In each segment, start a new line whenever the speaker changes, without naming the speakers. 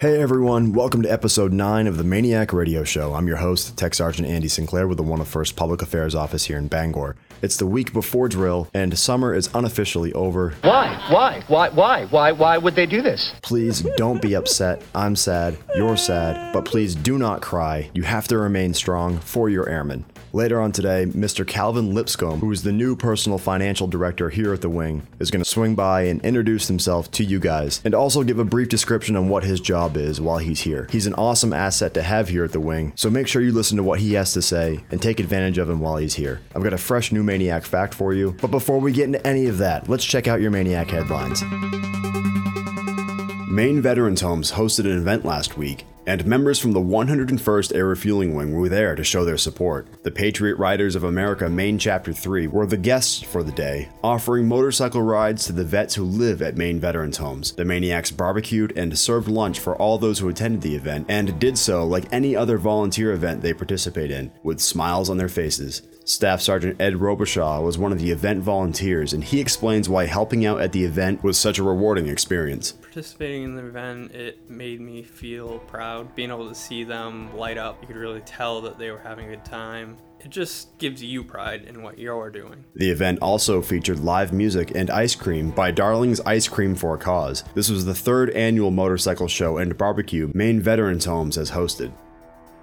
Hey everyone, welcome to episode 9 of the MAINEiac Radio Show. I'm your host, Tech Sergeant Andy Sinclair with the 101st Public Affairs Office here in Bangor. It's the week before drill, and summer is unofficially over.
Why? Why? Why? Why? Why? Why would they do this?
Please don't be upset. I'm sad. You're sad. But please do not cry. You have to remain strong for your airmen. Later on today, Mr. Calvin Lipscomb, who is the new personal financial director here at the Wing, is going to swing by and introduce himself to you guys and also give a brief description on what his job is while he's here. He's an awesome asset to have here at the Wing, so make sure you listen to what he has to say and take advantage of him while he's here. I've got a fresh new Maniac fact for you, but before we get into any of that, let's check out your Maniac headlines. Maine Veterans Homes hosted an event last week and members from the 101st Air Refueling Wing were there to show their support. The Patriot Riders of America Maine Chapter 3 were the guests for the day, offering motorcycle rides to the vets who live at Maine Veterans Homes. The Maniacs barbecued and served lunch for all those who attended the event, and did so like any other volunteer event they participate in, with smiles on their faces. Staff Sergeant Ed Robichaud was one of the event volunteers, and he explains why helping out at the event was such a rewarding experience.
Participating in the event, it made me feel proud. Being able to see them light up, you could really tell that they were having a good time. It just gives you pride in what you're doing.
The event also featured live music and ice cream by Darling's Ice Cream for a Cause. This was the third annual motorcycle show and barbecue Maine Veterans Homes has hosted.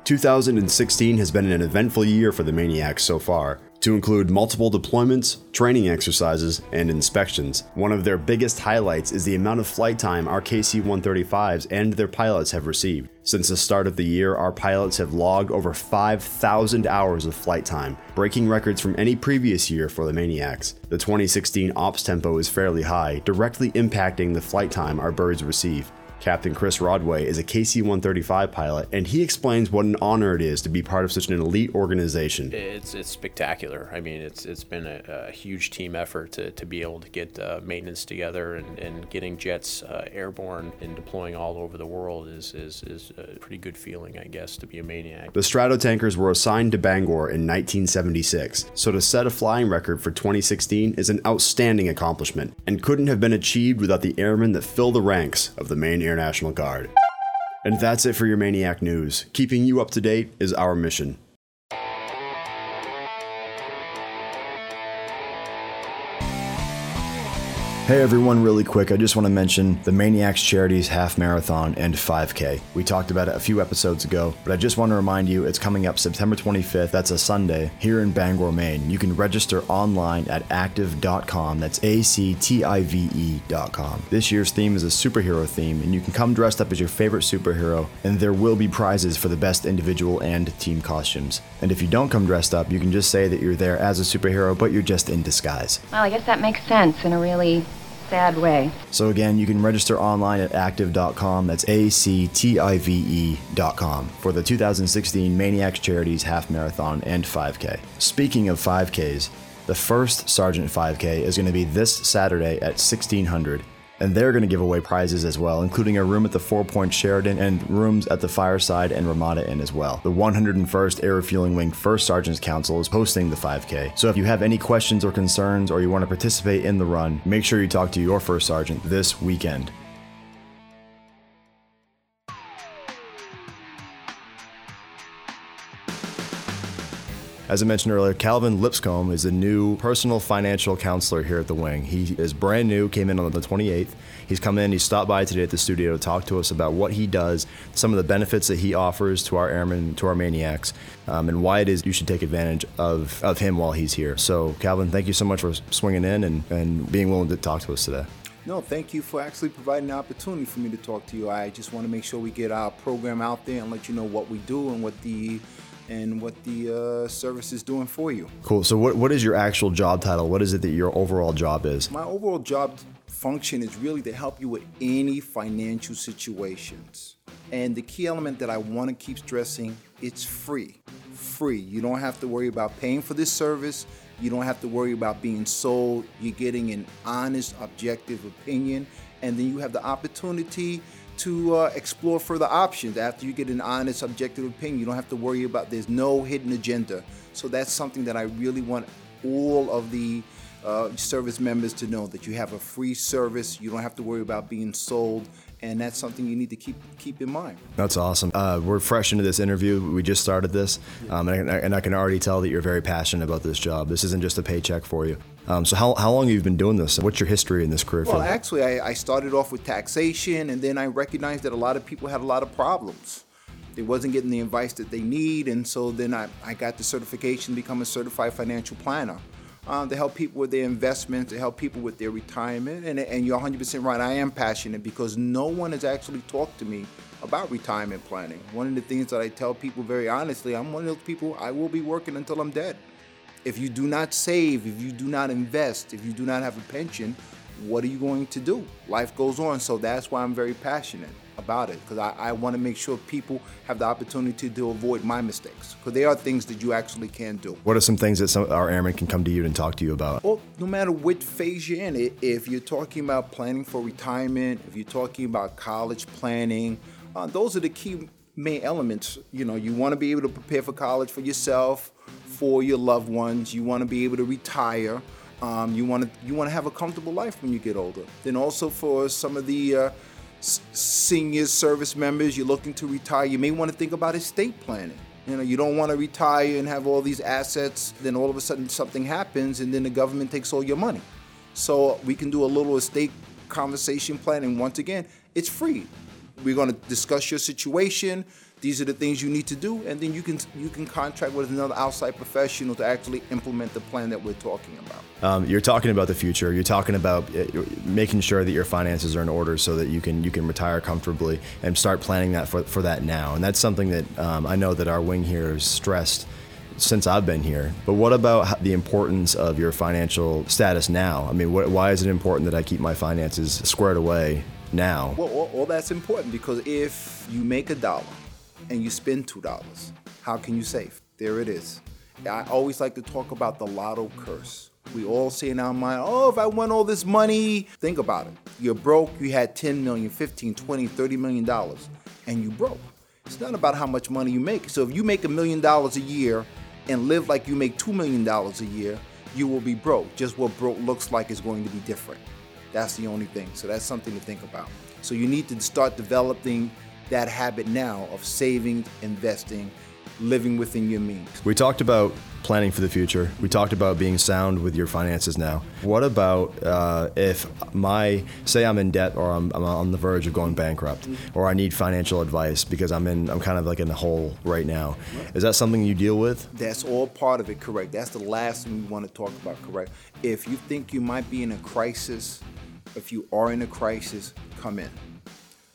2016 has been an eventful year for the Maniacs so far, to include multiple deployments, training exercises, and inspections. One of their biggest highlights is the amount of flight time our KC 135s and their pilots have received. Since the start of the year, our pilots have logged over 5,000 hours of flight time, breaking records from any previous year for the Maniacs. The 2016 ops tempo is fairly high, directly impacting the flight time our birds receive. Captain Chris Rodway is a KC 135 pilot, and he explains what an honor it is to be part of such an elite organization.
It's, it's spectacular. I mean, it's, it's been a, a huge team effort to, to be able to get uh, maintenance together and, and getting jets uh, airborne and deploying all over the world is, is, is a pretty good feeling, I guess, to be a maniac.
The Stratotankers were assigned to Bangor in 1976, so to set a flying record for 2016 is an outstanding accomplishment and couldn't have been achieved without the airmen that fill the ranks of the Maine Air National Guard. And that's it for your Maniac News. Keeping you up to date is our mission. Hey everyone, really quick, I just want to mention the Maniacs Charities Half Marathon and 5K. We talked about it a few episodes ago, but I just want to remind you it's coming up September 25th, that's a Sunday, here in Bangor, Maine. You can register online at active.com, that's A C T I V E.com. This year's theme is a superhero theme, and you can come dressed up as your favorite superhero, and there will be prizes for the best individual and team costumes. And if you don't come dressed up, you can just say that you're there as a superhero, but you're just in disguise.
Well, I guess that makes sense in a really sad way.
So again, you can register online at active.com. That's A C T I V E.com for the 2016 Maniacs Charities Half Marathon and 5K. Speaking of 5Ks, the first Sergeant 5K is going to be this Saturday at 1600 and they're going to give away prizes as well, including a room at the Four Point Sheraton and rooms at the Fireside and Ramada Inn as well. The 101st Air Refueling Wing First Sergeants Council is hosting the 5K, so if you have any questions or concerns or you want to participate in the run, make sure you talk to your First Sergeant this weekend. As I mentioned earlier, Calvin Lipscomb is the new personal financial counselor here at the Wing. He is brand new, came in on the 28th. He's come in, he stopped by today at the studio to talk to us about what he does, some of the benefits that he offers to our airmen, to our maniacs, um, and why it is you should take advantage of, of him while he's here. So, Calvin, thank you so much for swinging in and, and being willing to talk to us today.
No, thank you for actually providing the opportunity for me to talk to you. I just want to make sure we get our program out there and let you know what we do and what the and what the uh, service is doing for you.
Cool. So, what, what is your actual job title? What is it that your overall job is?
My overall job function is really to help you with any financial situations. And the key element that I want to keep stressing, it's free. Free. You don't have to worry about paying for this service. You don't have to worry about being sold. You're getting an honest, objective opinion. And then you have the opportunity to uh, explore further options after you get an honest, objective opinion. You don't have to worry about there's no hidden agenda. So that's something that I really want all of the uh, service members to know that you have a free service. You don't have to worry about being sold, and that's something you need to keep keep in mind.
That's awesome. Uh, we're fresh into this interview. We just started this, um, and, I, and, I, can already tell that you're very passionate about this job. This isn't just a paycheck for you. Um, so how, how long have you been doing this? What's your history in this career
well,
field?
Well, actually, I, I started off with taxation, and then I recognized that a lot of people had a lot of problems. They wasn't getting the advice that they need, and so then I, I got the certification to become a certified financial planner. Um, to help people with their investments, to help people with their retirement. And, and you're 100% right, I am passionate because no one has actually talked to me about retirement planning. One of the things that I tell people very honestly, I'm one of those people, I will be working until I'm dead. If you do not save, if you do not invest, if you do not have a pension, what are you going to do? Life goes on. So that's why I'm very passionate about it because I, I want to make sure people have the opportunity to avoid my mistakes because there are things that you actually can do.
What are some things that some our airmen can come to you and talk to you about?
Well, no matter what phase you're in, if you're talking about planning for retirement, if you're talking about college planning, uh, those are the key main elements. You know, you want to be able to prepare for college for yourself, for your loved ones. You want to be able to retire. Um, you want to you want to have a comfortable life when you get older. Then also for some of the uh, senior service members, you're looking to retire, you may want to think about estate planning. You know, you don't want to retire and have all these assets, then all of a sudden something happens and then the government takes all your money. So we can do a little estate conversation planning. Once again, it's free. We're going to discuss your situation, these are the things you need to do and then you can you can contract with another outside professional to actually implement the plan that we're talking about
um, you're talking about the future you're talking about uh, making sure that your finances are in order so that you can you can retire comfortably and start planning that for, for that now and that's something that um, i know that our wing here has stressed since I've been here. But what about the importance of your financial status now? I mean, what, why is it important that I keep my finances squared away now?
Well, all, all that's important because if you make a dollar and you spend $2, how can you save? There it is. I always like to talk about the lotto curse. We all say in our mind, oh, if I won all this money, think about it. You're broke, you had 10 million, 15, 20, 30 million dollars, and you broke. It's not about how much money you make. So if you make a million dollars a year and live like you make $2 million a year, you will be broke. Just what broke looks like is going to be different. That's the only thing. So that's something to think about. So you need to start developing that habit now of saving, investing, living within your means.
We talked about planning for the future. We talked about being sound with your finances now. What about uh, if my, say I'm in debt or I'm, I'm, on the verge of going bankrupt or I need financial advice because I'm in, I'm kind of like in a hole right now. Is that something you deal with?
That's all part of it, correct. That's the last thing we want to talk about, correct. If you think you might be in a crisis, if you are in a crisis, come in.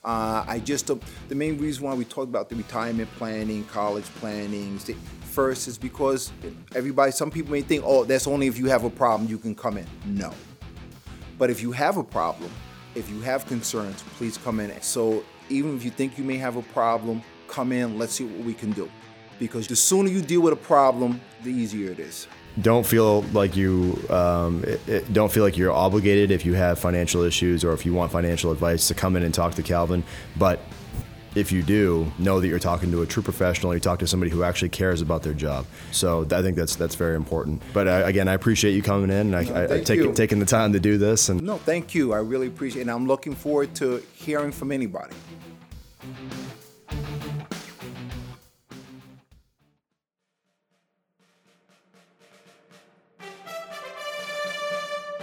Uh, I just, uh, the main reason why we talk about the retirement planning, college planning, first is because everybody, some people may think, oh, that's only if you have a problem you can come in. No. But if you have a problem, if you have concerns, please come in. So even if you think you may have a problem, come in, let's see what we can do. Because the sooner you deal with a problem, the easier it is
don't feel like you um, it, it, don't feel like you're obligated if you have financial issues or if you want financial advice to come in and talk to Calvin. But if you do, know that you're talking to a true professional. You talk to somebody who actually cares about their job. So I think that's that's very important. But uh, again, I appreciate you coming in and I, no, I, I take, taking the time to do this. And
no, thank you. I really appreciate, it. and I'm looking forward to hearing from anybody.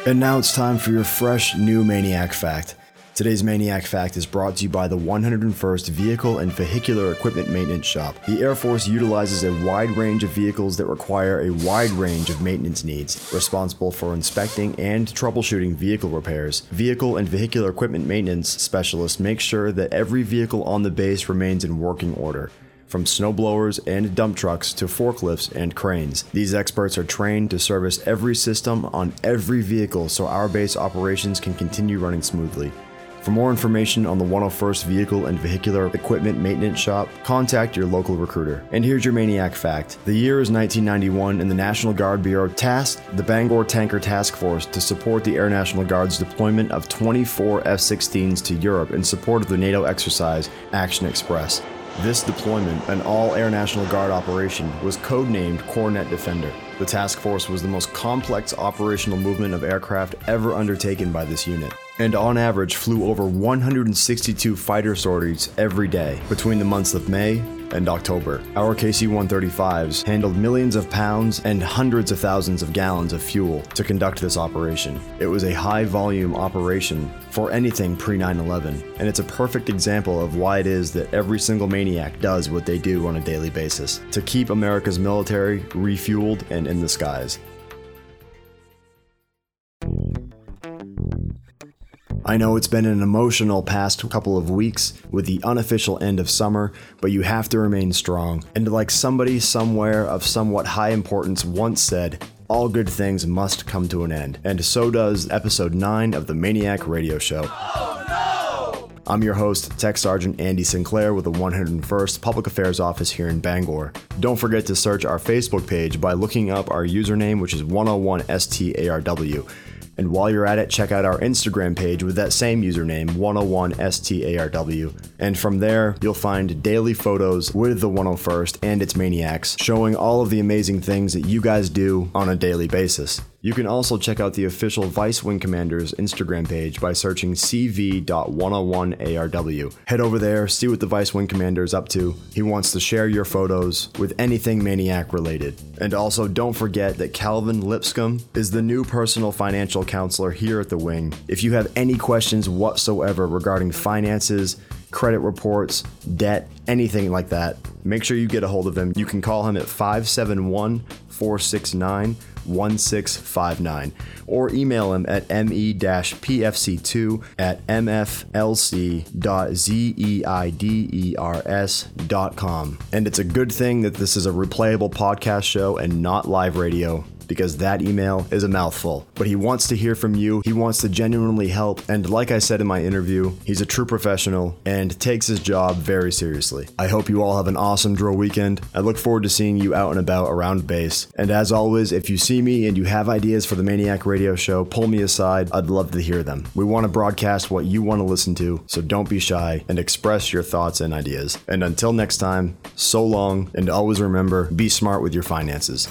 And now it's time for your fresh new Maniac Fact. Today's Maniac Fact is brought to you by the 101st Vehicle and Vehicular Equipment Maintenance Shop. The Air Force utilizes a wide range of vehicles that require a wide range of maintenance needs, responsible for inspecting and troubleshooting vehicle repairs. Vehicle and Vehicular Equipment Maintenance specialists make sure that every vehicle on the base remains in working order from snowblowers and dump trucks to forklifts and cranes. These experts are trained to service every system on every vehicle so our base operations can continue running smoothly. For more information on the 101st Vehicle and Vehicular Equipment Maintenance Shop, contact your local recruiter. And here's your maniac fact. The year is 1991 and the National Guard Bureau tasked the Bangor Tanker Task Force to support the Air National Guard's deployment of 24 F-16s to Europe in support of the NATO exercise Action Express. This deployment, an all Air National Guard operation, was codenamed Coronet Defender. The task force was the most complex operational movement of aircraft ever undertaken by this unit, and on average flew over 162 fighter sorties every day between the months of May and October. Our KC 135s handled millions of pounds and hundreds of thousands of gallons of fuel to conduct this operation. It was a high volume operation for anything pre 9 11, and it's a perfect example of why it is that every single maniac does what they do on a daily basis to keep America's military refueled and in the skies. I know it's been an emotional past couple of weeks with the unofficial end of summer, but you have to remain strong. And like somebody somewhere of somewhat high importance once said, all good things must come to an end. And so does episode 9 of the MAINEiac Radio Show. Oh, I'm your host, Tech Sergeant Andy Sinclair with the 101st Public Affairs Office here in Bangor. Don't forget to search our Facebook page by looking up our username, which is 101STARW. And while you're at it, check out our Instagram page with that same username, 101STARW. And from there, you'll find daily photos with the 101st and its maniacs, showing all of the amazing things that you guys do on a daily basis. You can also check out the official Vice Wing Commander's Instagram page by searching CV.101ARW. Head over there, see what the Vice Wing Commander is up to. He wants to share your photos with anything Maniac related. And also, don't forget that Calvin Lipscomb is the new personal financial counselor here at the Wing. If you have any questions whatsoever regarding finances, credit reports, debt, anything like that, make sure you get a hold of him. You can call him at 571 469 1659 or email him at me-pfc2 at mflc.zeiders.com. And it's a good thing that this is a replayable podcast show and not live radio because that email is a mouthful. But he wants to hear from you. He wants to genuinely help. And like I said in my interview, he's a true professional and takes his job very seriously. I hope you all have an awesome drill weekend. I look forward to seeing you out and about around base. And as always, if you see me and you have ideas for the MAINEiac Radio Show, pull me aside. I'd love to hear them. We want to broadcast what you want to listen to, so don't be shy and express your thoughts and ideas. And until next time, so long, and always remember be smart with your finances.